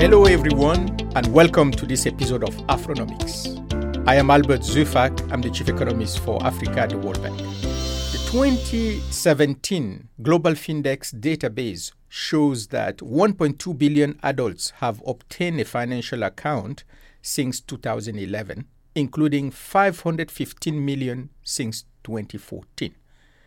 Hello, everyone, and welcome to this episode of Afronomics. I am Albert Zeufack. I'm the Chief Economist for Africa at the World Bank. The 2017 Global Findex database shows that 1.2 billion adults have obtained a financial account since 2011, including 515 million since 2014.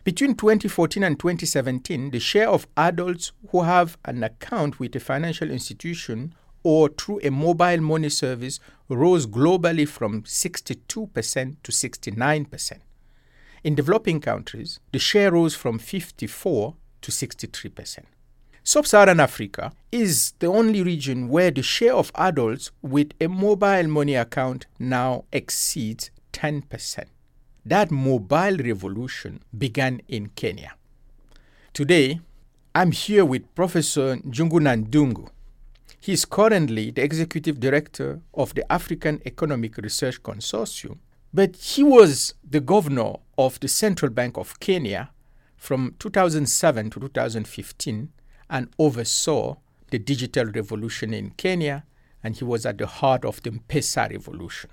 Between 2014 and 2017, the share of adults who have an account with a financial institution or through a mobile money service rose globally from 62% to 69%. In developing countries, the share rose from 54 to 63%. Sub Saharan Africa is the only region where the share of adults with a mobile money account now exceeds 10%. That mobile revolution began in Kenya. Today, I'm here with Professor Njuguna Ndungu. He is currently the executive director of the African Economic Research Consortium, but he was the governor of the Central Bank of Kenya from 2007 to 2015 and oversaw the digital revolution in Kenya, and he was at the heart of the M-Pesa revolution.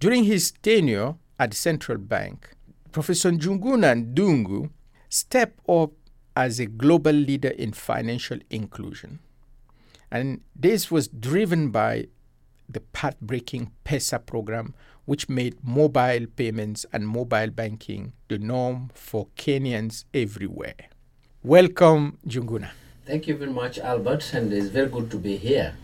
During his tenure at the central bank, Professor Njuguna Ndungu stepped up as a global leader in financial inclusion. And this was driven by the path breaking PESA program, which made mobile payments and mobile banking the norm for Kenyans everywhere. Welcome, Njuguna. Thank you very much, Albert, and it's very good to be here.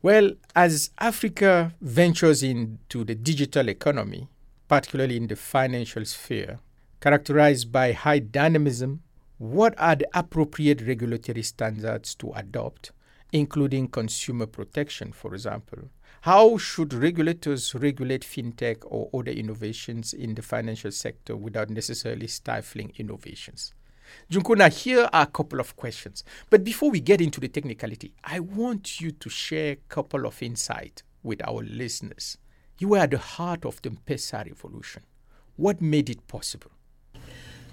Well, as Africa ventures into the digital economy, particularly in the financial sphere, characterized by high dynamism, what are the appropriate regulatory standards to adopt, including consumer protection, for example? How should regulators regulate fintech or other innovations in the financial sector without necessarily stifling innovations? Njuguna, here are a couple of questions. But before we get into the technicality, I want you to share a couple of insight with our listeners. You were at the heart of the M-Pesa revolution. What made it possible?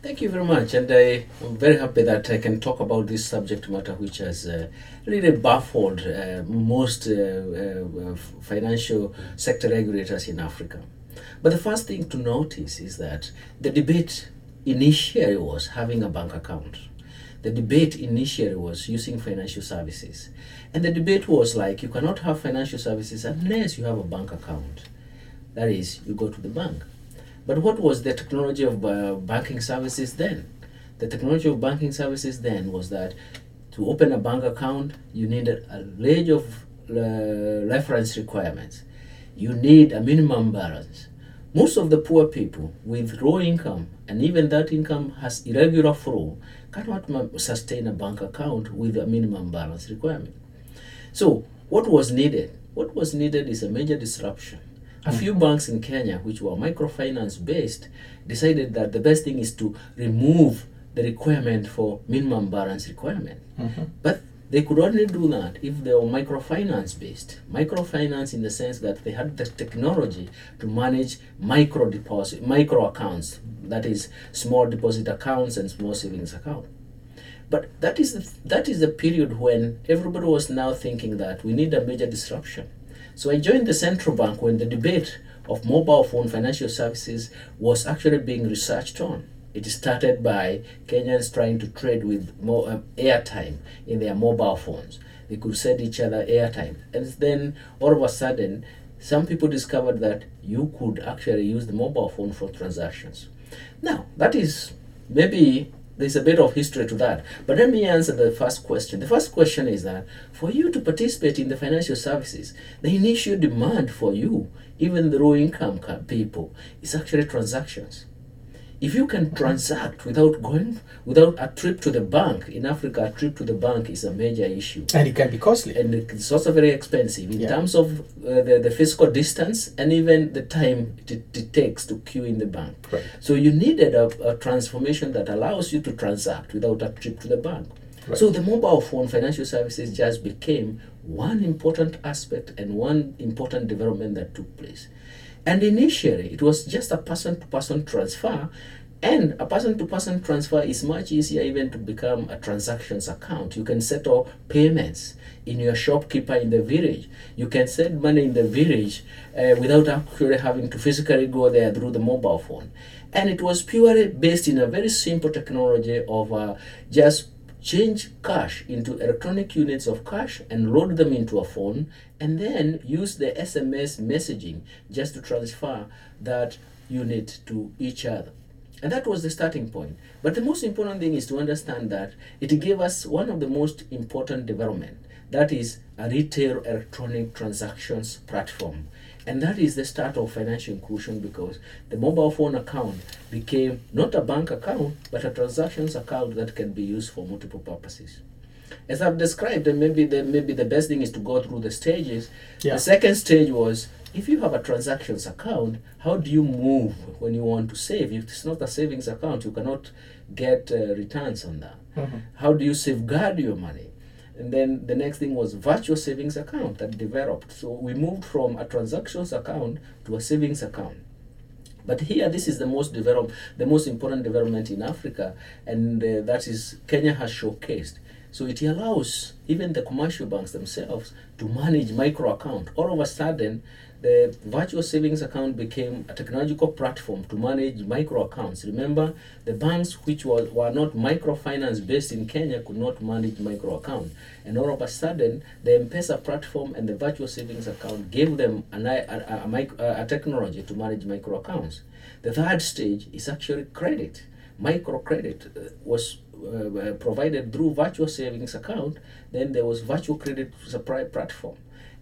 Thank you very much, and I am very happy that I can talk about this subject matter, which has uh, really baffled uh, most uh, uh financial sector regulators in Africa. But the first thing to notice is that the debate initially was having a bank account. The debate initially was using financial services. And the debate was like, you cannot have financial services unless you have a bank account. That is, you go to the bank. But what was the technology of uh, banking services then? The technology of banking services then was that to open a bank account, you needed a range of uh, reference requirements. You need a minimum balance. Most of the poor people with low income, and even that income has irregular flow, cannot sustain a bank account with a minimum balance requirement. So, what was needed? What was needed is a major disruption a few banks in Kenya, which were microfinance based, decided that the best thing is to remove the requirement for minimum balance requirement. Mm-hmm. But they could only do that if they were microfinance based. Microfinance in the sense that they had the technology to manage micro deposit, micro accounts, that is small deposit accounts and small savings account. But that is the, that is the period when everybody was now thinking that we need a major disruption so I joined the central bank when the debate of mobile phone financial services was actually being researched on. It started by Kenyans trying to trade with more um, airtime in their mobile phones. They could send each other airtime. And then all of a sudden, some people discovered that you could actually use the mobile phone for transactions. Now, that is maybe there's a bit of history to that. But let me answer the first question. The first question is that for you to participate in the financial services, the initial demand for you, even the low income people, is actually transactions. If you can transact without going, without a trip to the bank, in Africa, a trip to the bank is a major issue. And it can be costly. And it's also very expensive in yeah. terms of uh, the, the physical distance and even the time it, it takes to queue in the bank. Right. So you needed a, a transformation that allows you to transact without a trip to the bank. Right. So the mobile phone financial services just became one important aspect and one important development that took place. And initially, it was just a person to person transfer And a person to person transfer is much easier even to become a transactions account. You can settle payments in your shopkeeper in the village. You can send money in the village uh, without actually having to physically go there through the mobile phone. And it was purely based in a very simple technology of uh, just change cash into electronic units of cash and load them into a phone and then use the SMS messaging just to transfer that unit to each other. And that was the starting point. But the most important thing is to understand that it gave us one of the most important development. That is a retail electronic transactions platform. And that is the start of financial inclusion because the mobile phone account became not a bank account, but a transactions account that can be used for multiple purposes. As I've described, and maybe the maybe the best thing is to go through the stages. Yeah. The second stage was if you have a transactions account, how do you move when you want to save? If it's not a savings account, you cannot get uh, returns on that. How do you safeguard your money? And then the next thing was virtual savings account that developed. So we moved from a transactions account to a savings account. But here, this is the most developed, the most important development in Africa, and uh, that is Kenya has showcased. So it allows even the commercial banks themselves to manage micro account. All of a sudden, the virtual savings account became a technological platform to manage micro accounts. Remember, the banks which were, were not microfinance based in Kenya could not manage micro account. And all of a sudden, the M-Pesa platform and the virtual savings account gave them an, a, a, a, a technology to manage micro accounts. The third stage is actually credit. Microcredit uh, was uh, uh, provided through virtual savings account. Then there was virtual credit supply platform.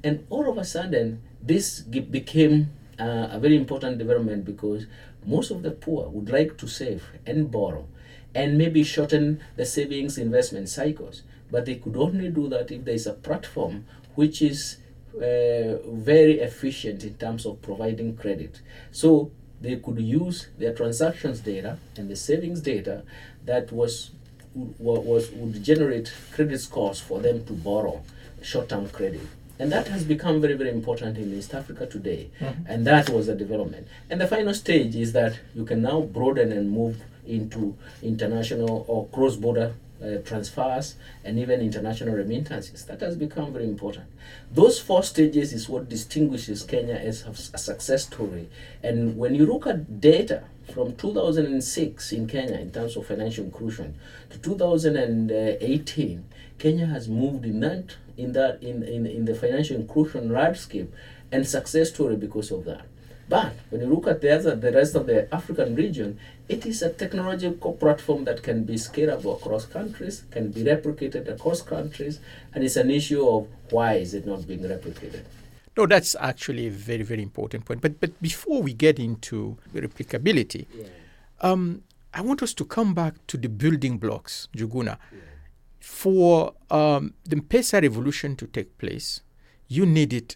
And all of a sudden, this became uh, a very important development because most of the poor would like to save and borrow and maybe shorten the savings investment cycles. But they could only do that if there is a platform which is uh, very efficient in terms of providing credit. So they could use their transactions data and the savings data that was was would generate credit scores for them to borrow short-term credit and that has become very very important in east africa today. And that was a development. And the final stage is that you can now broaden and move into international or cross-border uh, transfers and even international remittances. That has become very important. Those four stages is what distinguishes kenya as a a success story. And when you look at data from 2006 in Kenya in terms of financial inclusion to 2018, Kenya has moved in that in that in, in, in the financial inclusion landscape and success story because of that. But when you look at the other the rest of the African region, it is a technological platform that can be scalable across countries, can be replicated across countries, and it's an issue of why is it not being replicated. No, that's actually a very, very important point. But but before we get into replicability, um, I want us to come back to the building blocks, Njuguna. For um, the M-Pesa revolution to take place, you needed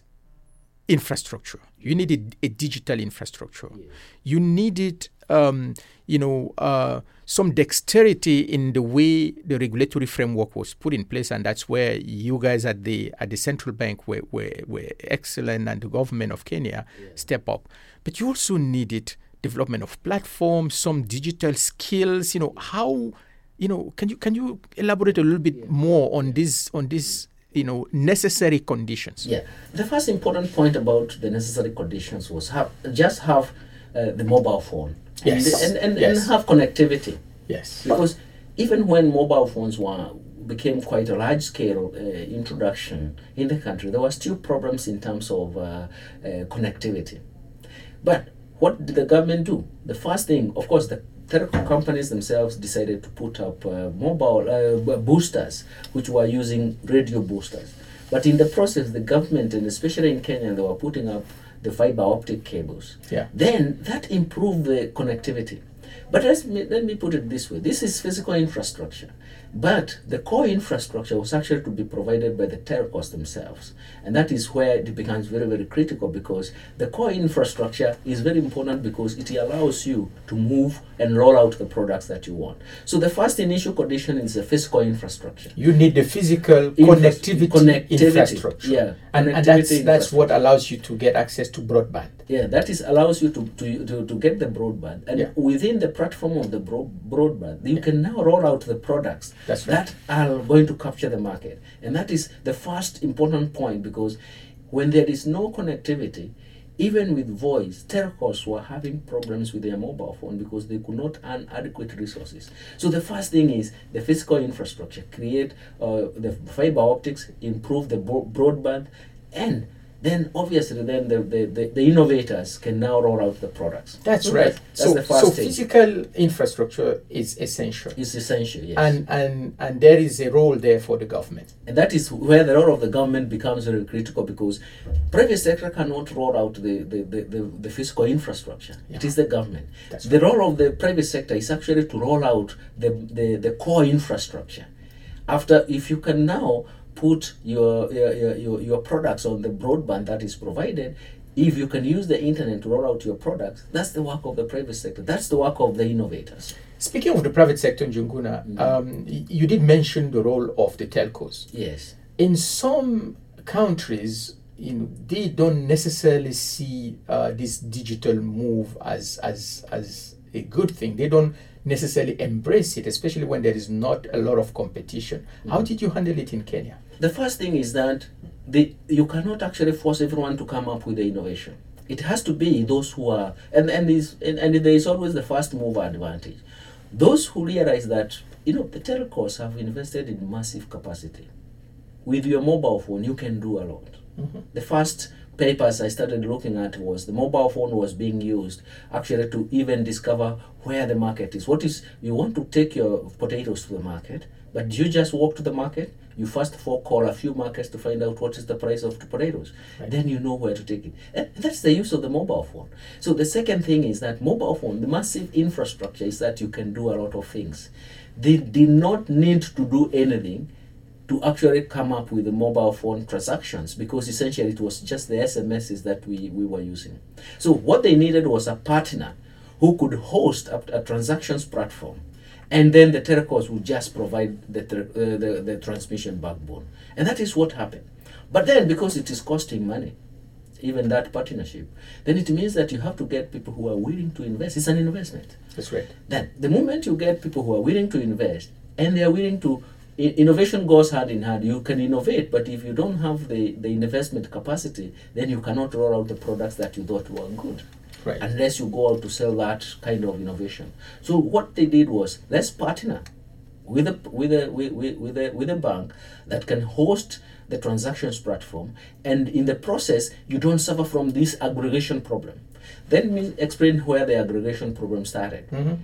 infrastructure. You needed a digital infrastructure. You needed, um, you know, uh, some dexterity in the way the regulatory framework was put in place, and that's where you guys at the at the central bank were were, were excellent, and the government of Kenya step up. But you also needed development of platforms, some digital skills. You know how, you know, can you can you elaborate a little bit more on this on this you know necessary conditions? Yeah, the first important point about the necessary conditions was have just have uh, the mobile phone Yes. and, and, and, Yes. and have connectivity Yes. because even when mobile phones were became quite a large scale uh, introduction in the country, there were still problems in terms of uh, uh, connectivity. But what did the government do? The first thing, of course, the telecom companies themselves decided to put up uh, mobile uh, boosters, which were using radio boosters. But in the process, the government, and especially in Kenya, they were putting up the fiber optic cables. Yeah. Then that improved the connectivity. But let's me, let me put it this way: this is physical infrastructure. But the core infrastructure was actually to be provided by the telcos themselves. And that is where it becomes very, very critical because the core infrastructure is very important because it allows you to move and roll out the products that you want. So the first initial condition is the physical infrastructure. You need the physical connectivity, connectivity, infrastructure. yeah, And, and that's, that's what allows you to get access to broadband. Yeah, that is allows you to, to, to, to get the broadband. And Yeah. within the platform of the bro- broadband, you can now roll out the products That's right. that are going to capture the market. And that is the first important point because when there is no connectivity, even with voice, telcos were having problems with their mobile phone because they could not earn adequate resources. So the first thing is the physical infrastructure, create uh, the fiber optics, improve the bro- broadband, and then obviously then the, the, the, the innovators can now roll out the products. That's So right. That's so the first so thing. physical infrastructure is essential. It's essential, yes. And, and, and there is a role there for the government. And that is where the role of the government becomes very critical because private sector cannot roll out the, the, the, the, the physical infrastructure. It Yeah. is the government. That's the role of the private sector is actually to roll out the, the, the core infrastructure. After, if you can now put your, your, your, your, products on the broadband that is provided, if you can use the internet to roll out your products, that's the work of the private sector. That's the work of the innovators. Speaking of the private sector, Njuguna, Mm. um, you did mention the role of the telcos. Yes. In some countries, you know, they don't necessarily see uh, this digital move as, as, as a good thing. They don't necessarily embrace it, especially when there is not a lot of competition. How mm-hmm. did you handle it in Kenya? The first thing is that the, you cannot actually force everyone to come up with the innovation. It has to be those who are, and, and, is, and, and there is always the first mover advantage. Those who realize that, you know, the telcos have invested in massive capacity. With your mobile phone, you can do a lot. Mm-hmm. The first papers I started looking at was the mobile phone was being used actually to even discover where the market is. What is you want to take your potatoes to the market, but you just walk to the market. You first of all call a few markets to find out what is the price of the potatoes. Right. Then you know where to take it. And that's the use of the mobile phone. So the second thing is that mobile phone, the massive infrastructure is that you can do a lot of things. They did not need to do anything to actually come up with the mobile phone transactions because essentially it was just the SMSs that we, we were using. So what they needed was a partner who could host a, a transactions platform and then the telcos would just provide the, uh, the, the transmission backbone. And that is what happened. But then because it is costing money, even that partnership, then it means that you have to get people who are willing to invest. It's an investment. That's right. Then the moment you get people who are willing to invest and they are willing to innovation goes hand in hand. You can innovate, but if you don't have the, the investment capacity, then you cannot roll out the products that you thought were good. Right. Unless you go out to sell that kind of innovation. So what they did was let's partner with a with a with, with, with a with a bank that can host the transactions platform and in the process you don't suffer from this aggregation problem. Then me explain where the aggregation problem started Mhm.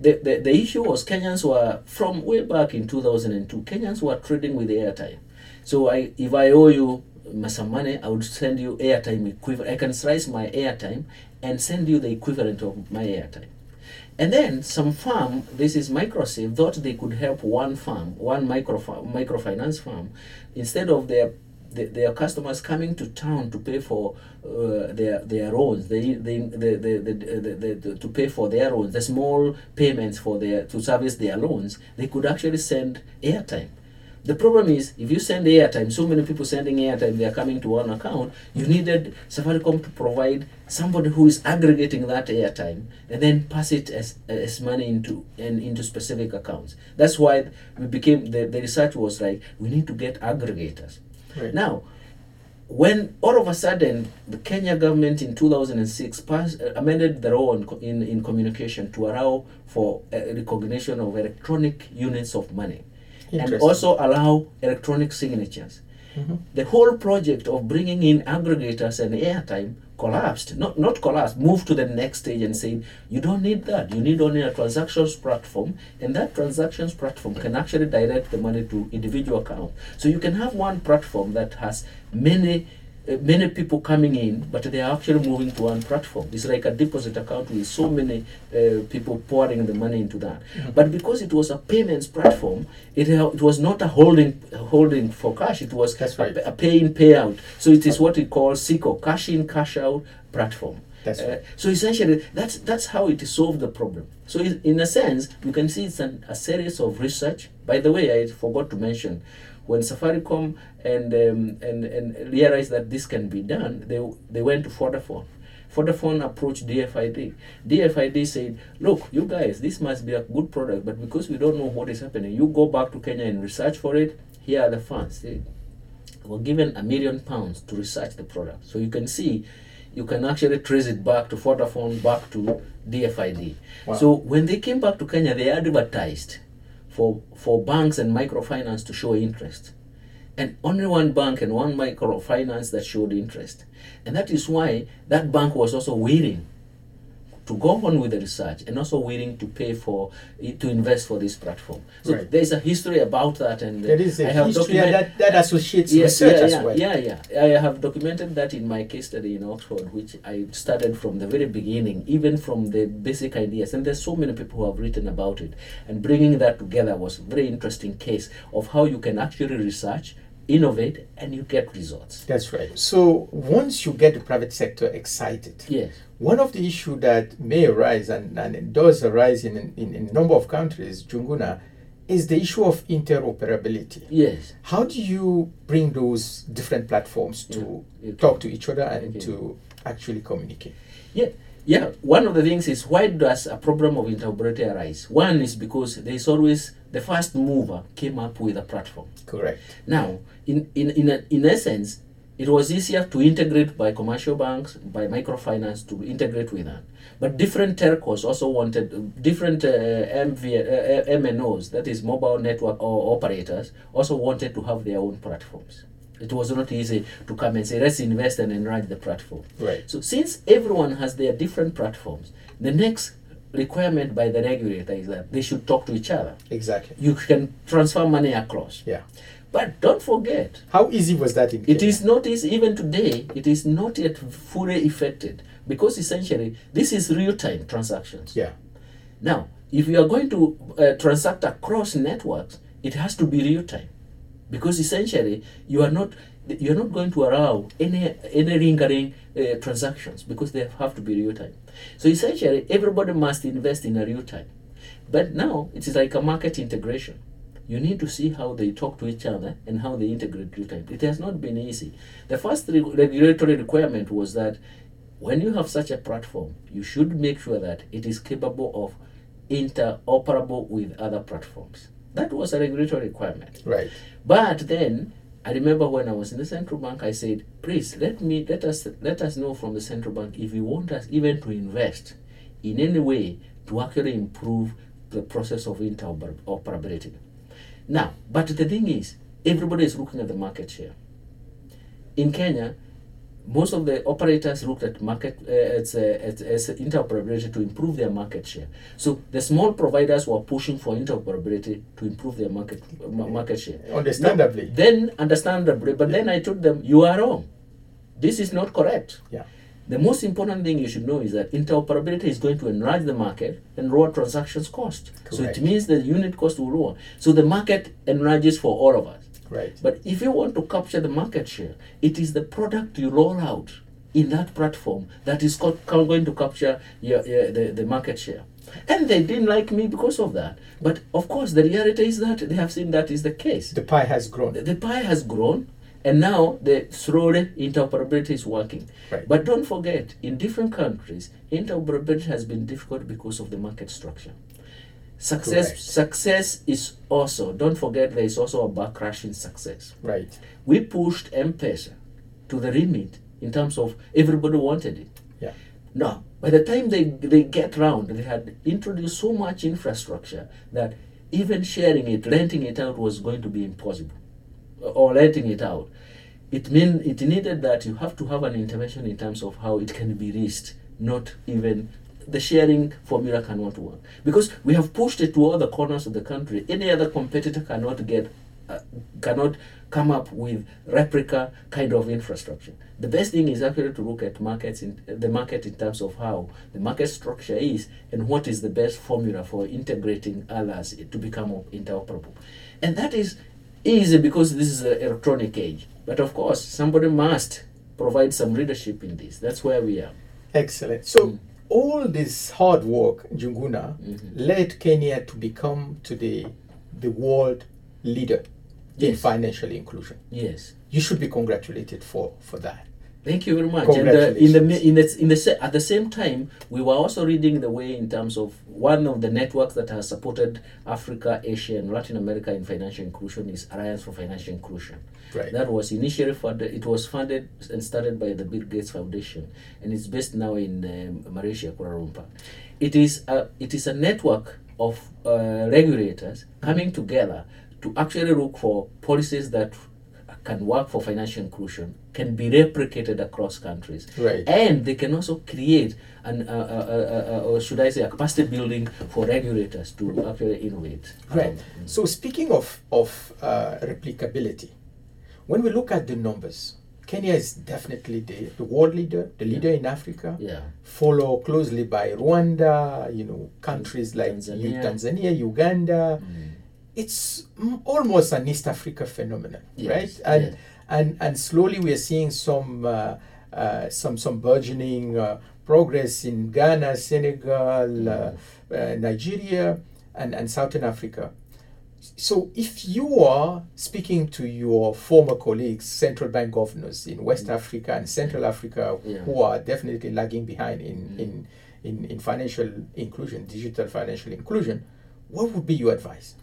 The, the, the issue was Kenyans were from way back in 2002 Kenyans were trading with airtime. So I if I owe you some money I would send you airtime equivalent I can slice my airtime and send you the equivalent of my airtime. And then some firm this is MicroSave thought they could help one firm one micro microfinance firm instead of their the, their customers coming to town to pay for uh, their their loans, they, they, the, the, the, the, the, to pay for their loans, the small payments for their to service their loans, they could actually send airtime. The problem is, if you send airtime, so many people sending airtime, they are coming to one account. You needed Safaricom to provide somebody who is aggregating that airtime and then pass it as, as money into and into specific accounts. That's why we became the, the research was like we need to get aggregators. Right. Now, when all of a sudden the Kenya government in 2006 passed, uh, amended the law on in, in communication to allow for uh, recognition of electronic units of money and also allow electronic signatures. Mhm. The whole project of bringing in aggregators and airtime collapsed. Not not collapsed, moved to the next stage and saying you don't need that. You need only a transactions platform, and that transactions platform can actually direct the money to individual account. So you can have one platform that has many many people coming in, but they are actually moving to one platform. It's like a deposit account with so many uh, people pouring the money into that. Mm-hmm. But because it was a payments platform, it, it was not a holding a holding for cash. It was a, right. a pay in payout. So it is what we call CICO, cash in cash out platform. That's Uh, right. so essentially, that's that's how it solved the problem. So in a sense, you can see it's an, a series of research. By the way, I forgot to mention, when Safaricom and um, and and realized that this can be done, they they went to Vodafone. Vodafone approached DFID. DFID said, "Look, you guys, this must be a good product, but because we don't know what is happening, you go back to Kenya and research for it. Here are the funds." They were given a million pounds to research the product. So you can see, you can actually trace it back to Vodafone, back to DFID. Wow. So when they came back to Kenya, they advertised for for banks and microfinance to show interest. And only one bank and one microfinance that showed interest. And that is why that bank was also willing to go on with the research and also willing to pay for to invest for this platform. So Right. there's a history about that and There is a I have history document- that, that associates Yes, research yeah, as well. yeah, yeah. I have documented that in my case study in Oxford, which I started from the very beginning, even from the basic ideas. And there's so many people who have written about it. And bringing that together was a very interesting case of how you can actually research, innovate, and you get results. That's right. So once you get the private sector excited, Yes. one of the issue that may arise and, and it does arise in, in, in a number of countries, Njuguna, is the issue of interoperability. Yes. How do you bring those different platforms to Yeah. talk to each other and Okay. to actually communicate? Yeah, yeah. One of the things is why does a problem of interoperability arise? One is because there is always the first mover came up with a platform. Correct. Now, in in in, a, in essence, it was easier to integrate by commercial banks, by microfinance to integrate with that. But different telcos also wanted different uh, MV, uh, MNOs, that is mobile network or operators, also wanted to have their own platforms. It was not easy to come and say, let's invest and enlarge the platform. Right. So since everyone has their different platforms, the next requirement by the regulator is that they should talk to each other. Exactly. You can transfer money across. Yeah. But don't forget, How easy was that in it is not easy, even today, it is not yet fully effected because essentially this is real time transactions. Yeah. Now, if you are going to uh, transact across networks, it has to be real time because essentially you are not you are not going to allow any any lingering uh, transactions because they have to be real time. So essentially, everybody must invest in a real time. But now it is like a market integration. You need to see how they talk to each other and how they integrate real time. It has not been easy. The first re- regulatory requirement was that when you have such a platform, you should make sure that it is capable of interoperable with other platforms. That was a regulatory requirement. Right. But then I remember when I was in the central bank, I said, please let me let us let us know from the central bank if you want us even to invest in any way to actually improve the process of interoperability. Now, but the thing is, everybody is looking at the market share. In Kenya, most of the operators looked at market uh, it's, uh, it's, it's interoperability to improve their market share. So the small providers were pushing for interoperability to improve their market ma- market share. Understandably. No, then understandably, but then I told them you are wrong. This is not correct. Yeah. The most important thing you should know is that interoperability is going to enlarge the market and lower transactions cost. Correct. So it means the unit cost will lower. So the market enlarges for all of us. Right. But if you want to capture the market share, it is the product you roll out in that platform that is co- going to capture your, your, the, the market share. And they didn't like me because of that. But of course, the reality is that they have seen that is the case. The pie has grown. The, the pie has grown, and now the slowly interoperability is working. Right. But don't forget, in different countries, interoperability has been difficult because of the market structure. Success, Correct. success is also. Don't forget, there is also a backlash in success. Right. We pushed M-Pesa to the limit in terms of everybody wanted it. Yeah. Now, by the time they, they get round, they had introduced so much infrastructure that even sharing it, renting it out was going to be impossible. Or renting it out. It mean it needed that you have to have an intervention in terms of how it can be reached, not even the sharing formula cannot work. Because we have pushed it to all the corners of the country. Any other competitor cannot get uh, cannot come up with replica kind of infrastructure. The best thing is actually to look at markets in the market in terms of how the market structure is and what is the best formula for integrating others to become interoperable. And that is easy because this is an electronic age. But of course, somebody must provide some leadership in this. That's where we are. Excellent. So mm. All this hard work, Njuguna, mm-hmm. led Kenya to become today the world leader yes. in financial inclusion. Yes. You should be congratulated for, for that. Thank you very much. And uh, in the in the in the at the same time, we were also reading the way in terms of one of the networks that has supported Africa, Asia, and Latin America in financial inclusion is Alliance for Financial Inclusion. Right. That was initially funded. It was funded and started by the Bill Gates Foundation, and it's based now in um, Malaysia, Kuala Lumpur. It is a it is a network of uh, regulators coming together to actually look for policies that can work for financial inclusion can be replicated across countries right and they can also create an uh, uh, uh, or should i say a capacity building for regulators to actually innovate right um, so speaking of of replicability when we look at the numbers Kenya is definitely the, the world leader, the leader yeah. in Africa. Yeah. Followed closely by Rwanda, you know, countries like Tanzania, Tanzania Uganda. Mm it's almost an East Africa phenomenon, yes, right? And yes. And and slowly we are seeing some uh, uh, some some burgeoning uh, progress in Ghana, Senegal, mm. Nigeria, and and Southern Africa. So, if you are speaking to your former colleagues, central bank governors in West mm. Africa and Central Africa, yeah. who are definitely lagging behind in, mm. in, in, in financial inclusion, digital financial inclusion, what would be your advice?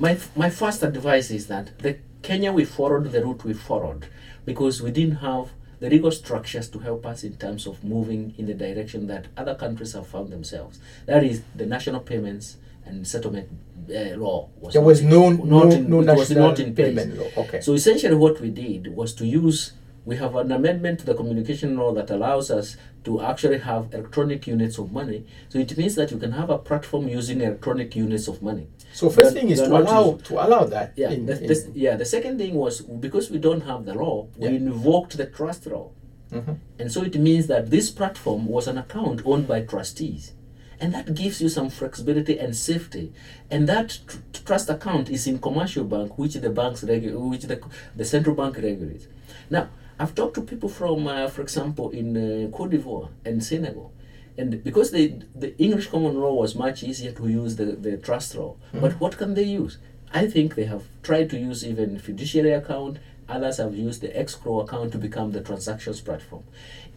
My, my first advice is that the Kenya we followed the route we followed because we didn't have the legal structures to help us in terms of moving in the direction that other countries have found themselves. That is the national payments and settlement uh, law. Was there was no, in, no, in, no national not in payment law. Okay. So essentially, what we did was to use. We have an amendment to the communication law that allows us to actually have electronic units of money. So it means that you can have a platform using electronic units of money. So first thing is to allow to allow that. Yeah. In, the, in yeah. The second thing was because we don't have the law, yeah. we invoked the trust law, mm-hmm. and so it means that this platform was an account owned by trustees, and that gives you some flexibility and safety. And that tr- trust account is in commercial bank, which the banks regu- which the the central bank regulates. Now, I've talked to people from, uh, for example, in uh, Cote d'Ivoire and Senegal and because they, the English common law was much easier to use the, the trust law, mm-hmm. but what can they use? I think they have tried to use even fiduciary account. Others have used the escrow account to become the transactions platform.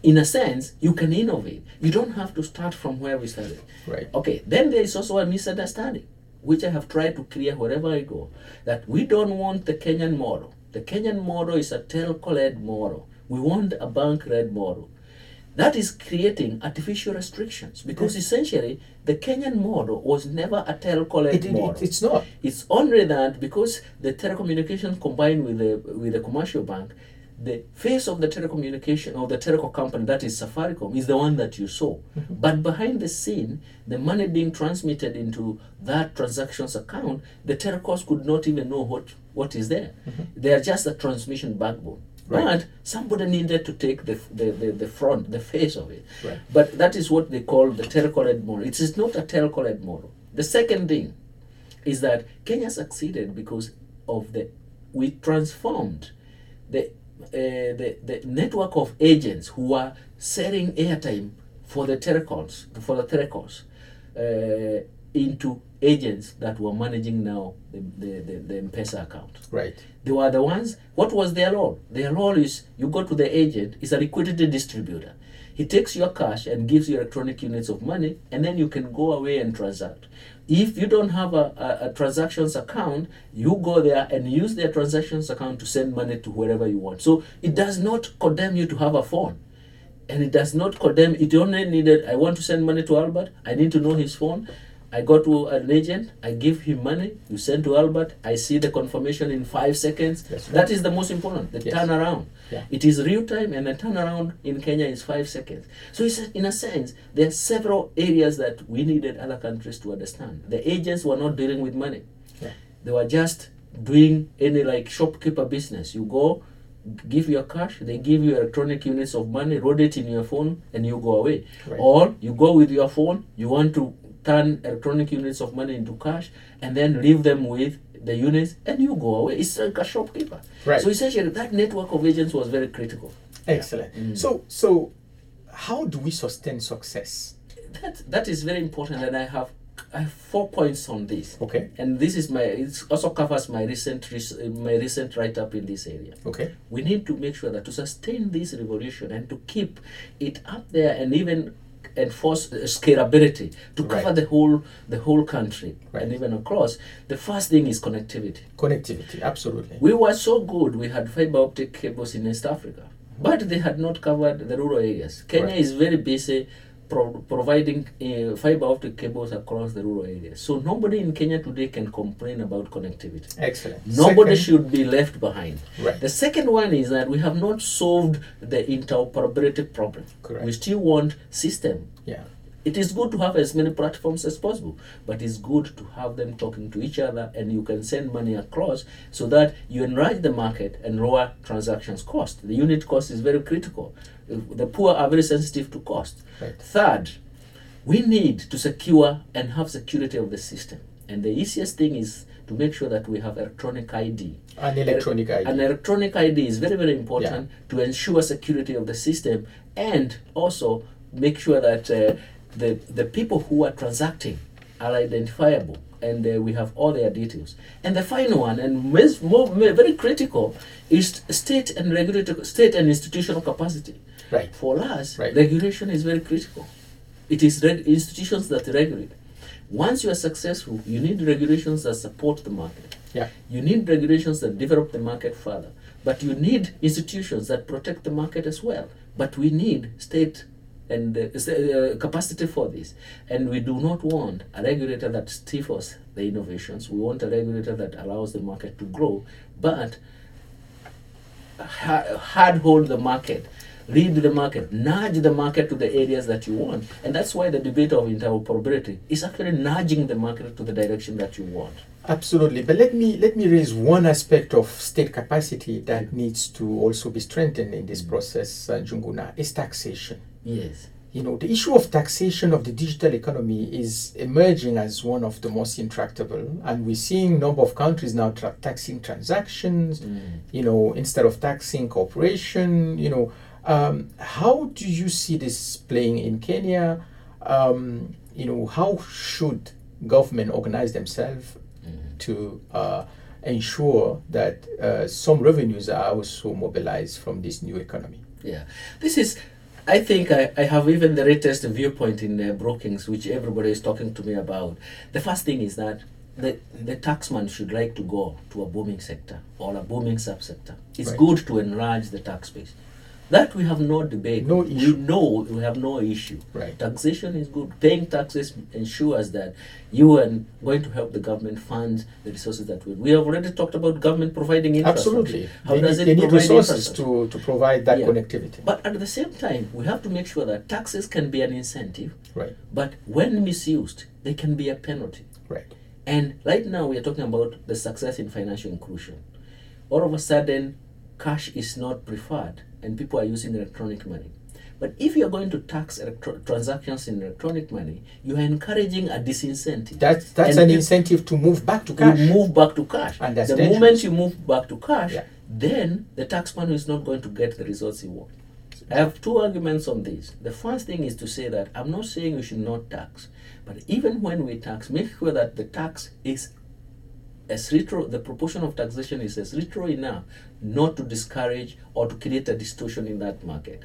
In a sense, you can innovate. You don't have to start from where we started. Right. Okay. Then there is also a misunderstanding, which I have tried to clear wherever I go, that we don't want the Kenyan model. The Kenyan model is a telco-led model. We want a bank-led model. That is creating artificial restrictions because essentially the Kenyan model was never a telco-led model. It, it's not. It's only that because the telecommunications combined with the with the commercial bank, the face of the telecommunication or the telecom company that is Safaricom is the one that you saw. Mm-hmm. But behind the scene, the money being transmitted into that transactions account, the telcos could not even know what, what is there. Mm-hmm. They are just a transmission backbone. Right. But somebody needed to take the, the, the, the, front, the face of it. Right. But that is what they call the telco-led model. It is not a telco-led model. The second thing is that Kenya succeeded because of the we transformed the the, the network of agents who are selling airtime for the telecoms for the telecoms uh, into agents that were managing now the, the, the, the M-Pesa account. Right. They were the ones, what was their role? Their role is you go to the agent, it's a liquidity distributor. He takes your cash and gives you electronic units of money, and then you can go away and transact. If you don't have a, a, a transactions account, you go there and use their transactions account to send money to wherever you want. So it does not condemn you to have a phone and it does not condemn it only needed i want to send money to albert i need to know his phone I go to an agent, I give him money, you send to Albert, I see the confirmation in five seconds. Right. That is the most important, the yes. turnaround. Yeah. It is real time and the turnaround in Kenya is five seconds. So it's, in a sense, there are several areas that we needed other countries to understand. The agents were not dealing with money. Yeah. They were just doing any like shopkeeper business. You go, give your cash, they give you electronic units of money, load it in your phone, and you go away. Right. Or you go with your phone, you want to turn electronic units of money into cash, and then leave them with the units, and you go away. It's like a shopkeeper. Right. So essentially, that network of agents was very critical. Excellent. Mm. So, so how do we sustain success? That that is very important, and I have I have four points on this. Okay. And this is my it also covers my recent my recent write up in this area. Okay. We need to make sure that to sustain this revolution and to keep it up there and even enforce uh, scalability to cover Right. the whole the whole country Right. and even across. The first thing is connectivity. Connectivity. Absolutely. We were so good. We had fiber optic cables in East Africa, but they had not covered the rural areas. Kenya Right. is very busy pro- providing uh, fiber optic cables across the rural areas. So nobody in Kenya today can complain about connectivity. Excellent. Nobody Second- should be left behind. Right. The second one is that we have not solved the interoperability problem. Correct. We still want system. Yeah. It is good to have as many platforms as possible, but it's good to have them talking to each other and you can send money across so that you enlarge the market and lower transactions cost. The unit cost is very critical. The poor are very sensitive to cost. Right. Third, we need to secure and have security of the system. And the easiest thing is to make sure that we have electronic ID. An electronic ID. An electronic ID is very, very important to ensure security of the system and also make sure that uh, the, the people who are transacting are identifiable and uh, we have all their details. And the final one, and more, very critical, is state and regulatory, state and institutional capacity. Right. For us, Right. regulation is very critical. It is reg- institutions that regulate. Once you are successful, you need regulations that support the market. Yeah. You need regulations that develop the market further. But you need institutions that protect the market as well. But we need state and uh, uh, capacity for this. And we do not want a regulator that stifles the innovations. We want a regulator that allows the market to grow, but hard hold the market, lead the market, nudge the market to the areas that you want. And that's why the debate of interoperability is actually nudging the market to the direction that you want. Absolutely, but let me let me raise one aspect of state capacity that needs to also be strengthened in this process, uh, Njuguna, is taxation. Yes. You know, the issue of taxation of the digital economy is emerging as one of the most intractable, and we're seeing number of countries now tra- taxing transactions. You know, instead of taxing corporation. You know, um, how do you see this playing in Kenya? Um, you know, how should government organize themselves to uh, ensure that uh, some revenues are also mobilized from this new economy? Yeah, this is. I think I, I have even the latest viewpoint in uh, Brookings, which everybody is talking to me about. The first thing is that the, the taxman should like to go to a booming sector or a booming subsector. It's Right. good to enlarge the tax base. That we have no debate. No issue. We know we have no issue. Right. Taxation is good. Paying taxes ensures that you are going to help the government fund the resources that we. We have already talked about government providing infrastructure. Absolutely. How they does need, it they need provide resources to, to provide that Yeah. connectivity. But at the same time, we have to make sure that taxes can be an incentive, right, but when misused, they can be a penalty. right. And right now, we are talking about the success in financial inclusion. All of a sudden, cash is not preferred, and people are using electronic money. But if you are going to tax electro- transactions in electronic money, you are encouraging a disincentive. That's, that's And an incentive to move back to You cash. move back to cash. And that's the dangerous. moment you move back to cash, Yeah. then the taxman is not going to get the results he wants. I have two arguments on this. The first thing is to say that I'm not saying we should not tax, but even when we tax, make sure that the tax is as retro, the proportion of taxation is as retro enough not to discourage or to create a distortion in that market.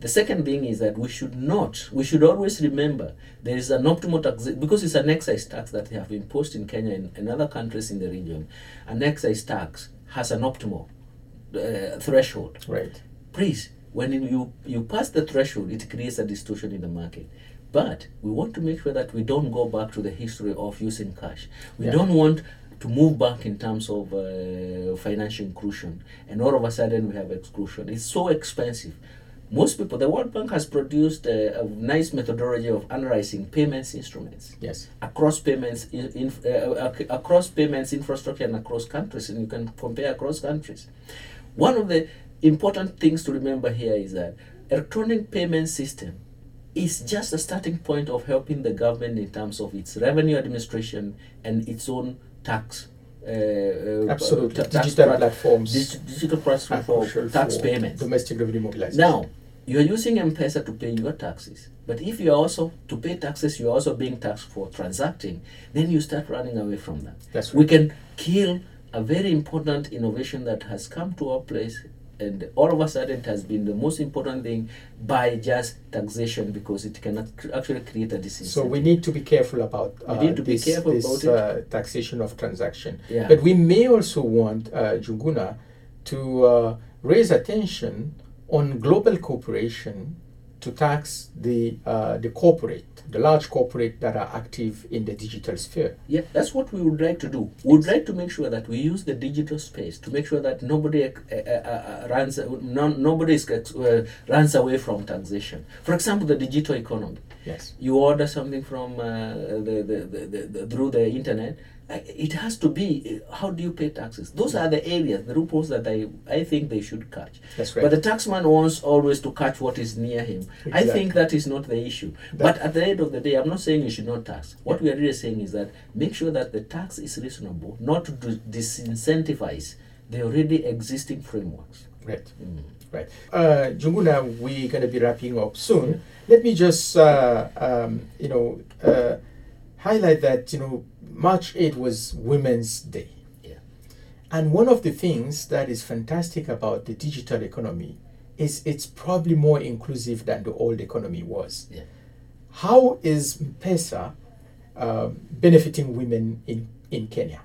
The second thing is that we should not, we should always remember there is an optimal tax, because it's an excise tax that they have imposed in Kenya and, and other countries in the region. An excise tax has an optimal uh, threshold Right. please when you you pass the threshold it creates a distortion in the market but we want to make sure that we don't go back to the history of using cash we Yeah. don't want to move back in terms of uh, financial inclusion. And all of a sudden we have exclusion. It's so expensive. Most people, the World Bank has produced a, a nice methodology of analyzing payments instruments. Yes. across payments in, in, uh, ac- across payments infrastructure and across countries, and you can compare across countries. One of the important things to remember here is that electronic payment system is just a starting point of helping the government in terms of its revenue administration and its own tax. Uh, uh, Absolutely. tax Digital platforms dig- digital platform for tax for payments. Domestic revenue mobilization. Now, you are using M-Pesa to pay your taxes. But if you are also to pay taxes, you are also being taxed for transacting. Then you start running away from that. That's We can kill a very important innovation that has come to our place, and all of a sudden it has been the most important thing by just taxation because it cannot cr- actually create a disincentive. So we need to be careful about We uh, need to be careful this about uh, taxation of transaction. Yeah. But we may also want uh, Njuguna to uh, raise attention on global cooperation to tax the uh, the corporate, the large corporate that are active in the digital sphere. Yeah, that's what we would like to do. We would like to make sure that we use the digital space to make sure that nobody uh, uh, uh, runs, no, nobody uh, runs away from taxation. For example, the digital economy. Yes. You order something from uh, the, the, the, the through the internet. It has to be how do you pay taxes? Those are the areas, the loopholes that I, I think they should catch. That's right. But the taxman wants always to catch what is near him. exactly. I think that is not the issue. but at the end of the day, I'm not saying you should not tax. What we are really saying is that make sure that the tax is reasonable, not to disincentivize the already existing frameworks. Right. Mm. Right. Uh, Njuguna, we're going to be wrapping up soon. Let me just, uh, um, you know, uh, highlight that, you know, March 8 was Women's Day. Yeah. And one of the things that is fantastic about the digital economy is it's probably more inclusive than the old economy was. Yeah. How is M-Pesa um, benefiting women in, in Kenya?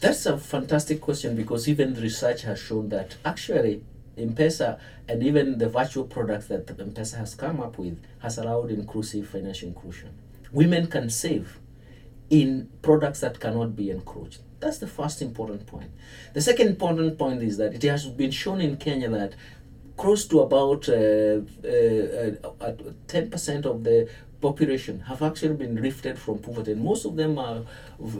That's a fantastic question because even research has shown that actually M-Pesa and even the virtual products that M-Pesa has come up with has allowed inclusive financial inclusion. Women can save in products that cannot be encroached. That's the first important point. The second important point is that it has been shown in Kenya that close to about uh, uh, uh, 10% of the population have actually been lifted from poverty, and most of them are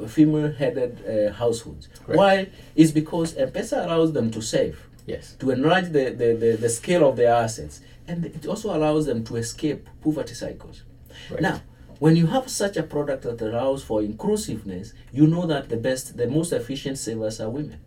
female headed uh, households. Right. Why? Is because M Pesa allows them to save Yes. to enlarge the, the, the, the scale of their assets and it also allows them to escape poverty cycles Right. now when you have such a product that allows for inclusiveness you know that the best the most efficient savers are women.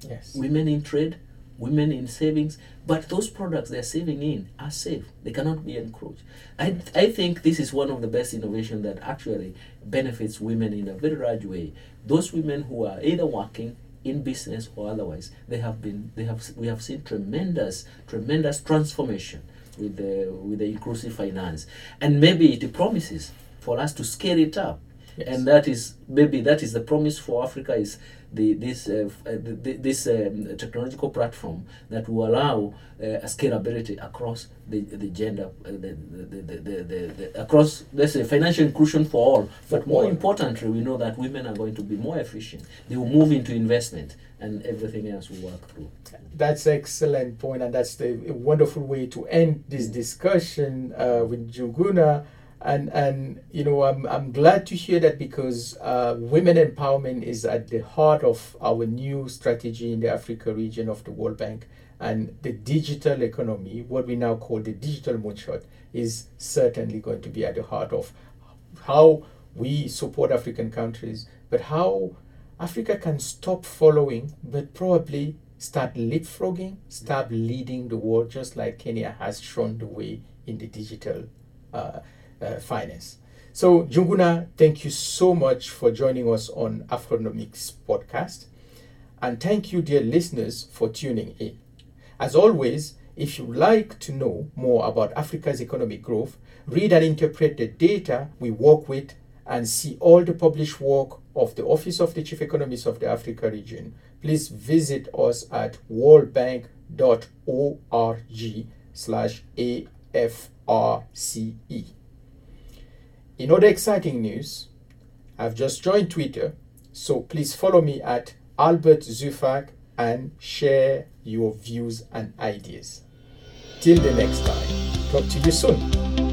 Yes. women in trade women in savings but those products they're saving in are safe. They cannot be encroached. I, I think this is one of the best innovation that actually benefits women in a very large way. Those women who are either working in business or otherwise they have been they have we have seen tremendous tremendous transformation with the with the inclusive finance and maybe it promises for us to scale it up Yes. and that is maybe that is the promise for Africa is the this uh, uh, the, this um, technological platform that will allow uh, a scalability across the the gender uh, the, the, the, across let's say financial inclusion for all. But more importantly we know that women are going to be more efficient. They will move into investment and everything else will work through. That's excellent point, and that's the a wonderful way to end this discussion uh, with Njuguna. And and you know, I'm I'm glad to hear that because uh, women empowerment is at the heart of our new strategy in the Africa region of the World Bank, and the digital economy, what we now call the digital moonshot, is certainly going to be at the heart of how we support African countries, but how Africa can stop following, but probably start leapfrogging, start leading the world, just like Kenya has shown the way in the digital uh, uh, finance. So, Njuguna, thank you so much for joining us on Afronomics podcast. And thank you, dear listeners, for tuning in. As always, if you'd like to know more about Africa's economic growth, read and interpret the data we work with, and see all the published work of the Office of the Chief Economist of the Africa region, please visit us at worldbank.org slash AFRCE. In other exciting news, I've just joined Twitter, so please follow me at Albert Zeufack and share your views and ideas. Till the next time, talk to you soon.